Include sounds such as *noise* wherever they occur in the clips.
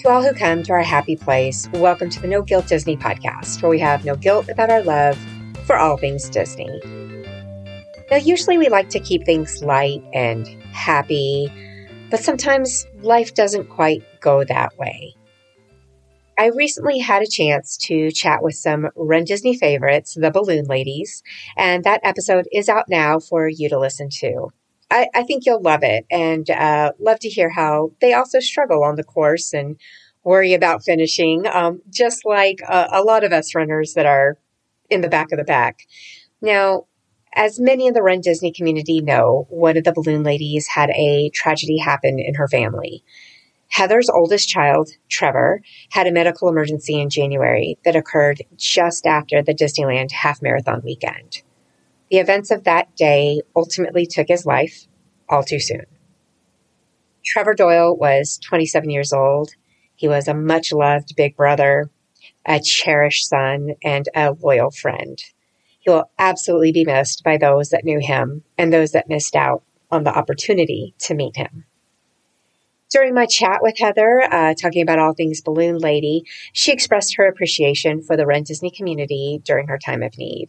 To all who come to our happy place, welcome to the No Guilt Disney podcast, where we have no guilt about our love for all things Disney. Now, usually we like to keep things light and happy, but sometimes life doesn't quite go that way. I recently had a chance to chat with some Run Disney favorites, the Balloon Ladies, and that episode is out now for you to listen to. I, I think you'll love it and uh, love to hear how they also struggle on the course and worry about finishing, um, just like a, a lot of us runners that are in the back of the back. Now, as many in the Run Disney community know, one of the balloon ladies had a tragedy happen in her family. Heather's oldest child, Trevor, had a medical emergency in January that occurred just after the Disneyland half marathon weekend. The events of that day ultimately took his life all too soon. Trevor Doyle was 27 years old. He was a much loved big brother, a cherished son, and a loyal friend. He will absolutely be missed by those that knew him and those that missed out on the opportunity to meet him. During my chat with Heather, uh, talking about all things Balloon Lady, she expressed her appreciation for the Run Disney community during her time of need.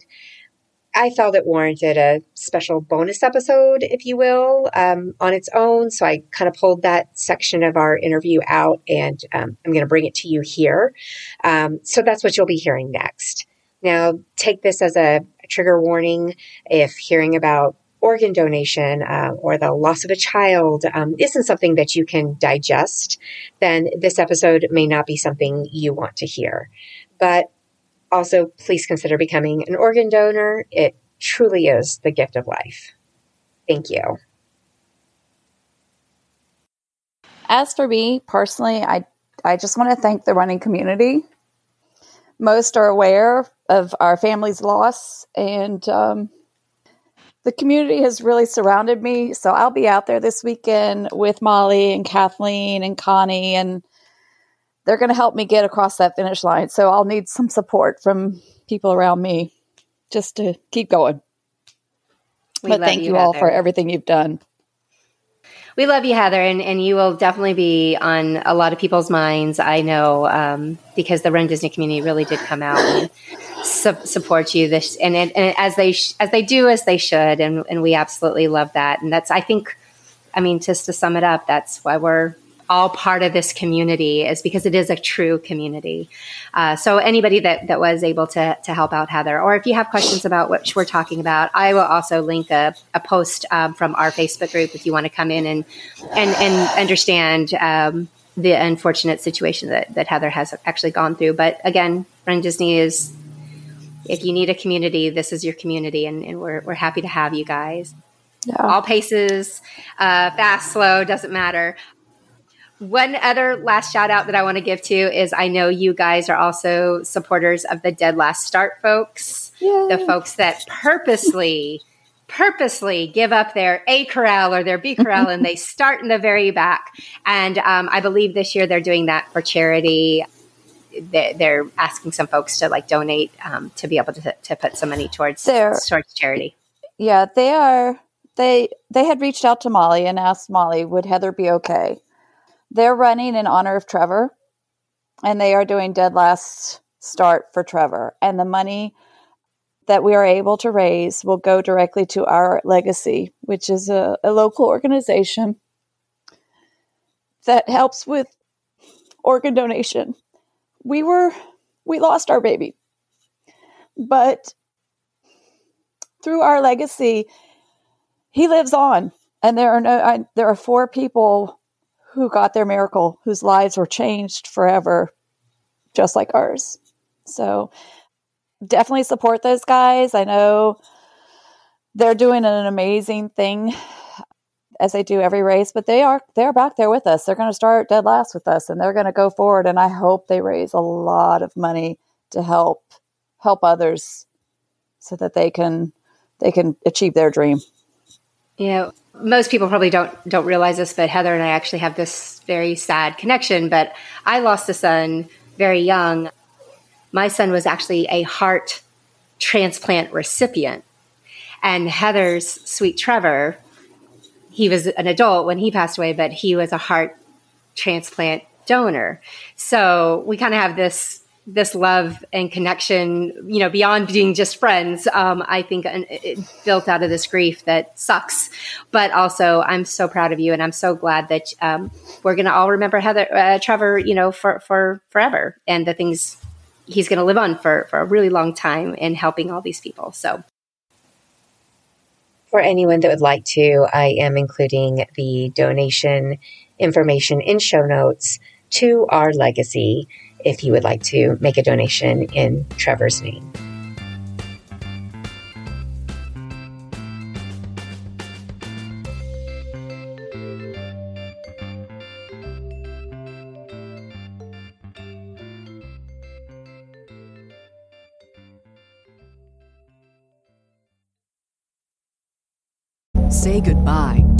I felt it warranted a special bonus episode, if you will, um, on its own. So I kind of pulled that section of our interview out and um, I'm going to bring it to you here. Um, so that's what you'll be hearing next. Now, take this as a, trigger warning if hearing about organ donation uh, or the loss of a child um, isn't something that you can digest, then this episode may not be something you want to hear. But also, please consider becoming an organ donor. It truly is the gift of life. Thank you. As for me personally, I I just want to thank the running community. Most are aware of our family's loss, and um, the community has really surrounded me. So I'll be out there this weekend with Molly and Kathleen and Connie, and they're going to help me get across that finish line. So I'll need some support from people around me just to keep going. We but thank you, you all for everything you've done. We love you, Heather, and, and you will definitely be on a lot of people's minds. I know um, because the Run Disney community really did come out and su- support you. This and, it, and as they sh- as they do as they should, and and we absolutely love that. And that's I think, I mean, just to sum it up, that's why we're all part of this community is because it is a true community. Uh, so anybody that, that was able to, to help out Heather, or if you have questions about what we're talking about, I will also link a, a post um, from our Facebook group if you want to come in and, and, and understand um, the unfortunate situation that, that Heather has actually gone through. But again, Run Disney is, if you need a community, this is your community, and, and we're, we're happy to have you guys. Yeah. All paces, uh, fast, slow, doesn't matter. One other last shout out that I want to give to is I know you guys are also supporters of the Dead Last Start folks, Yay. the folks that purposely, purposely give up their A corral or their B *laughs* corral and they start in the very back. And um, I believe this year they're doing that for charity. They're asking some folks to like donate um, to be able to, to put some money towards towards charity. Yeah, they are. They they had reached out to Molly and asked Molly, would Heather be okay? They're running in honor of Trevor, and they are doing dead last start for Trevor. And the money that we are able to raise will go directly to our legacy, which is a, a local organization that helps with organ donation. We were we lost our baby. But through our legacy, he lives on. And there are no I, there are four people who got their miracle whose lives were changed forever just like ours. So definitely support those guys. I know they're doing an amazing thing as they do every race, but they are they're back there with us. They're going to start dead last with us and they're going to go forward and I hope they raise a lot of money to help help others so that they can they can achieve their dream. Know, most people probably don't don't realize this, but Heather and I actually have this very sad connection, but I lost a son very young. My son was actually a heart transplant recipient. And Heather's sweet Trevor, he was an adult when he passed away, but he was a heart transplant donor. So we kind of have this this love and connection, you know, beyond being just friends, um, I think it built out of this grief that sucks. But also, I'm so proud of you, and I'm so glad that um, we're going to all remember Heather, uh, Trevor, you know, for for forever, and the things he's going to live on for for a really long time in helping all these people. So. For anyone that would like to, I am including the donation information in show notes to our legacy if you would like to make a donation in Trevor's name. Say goodbye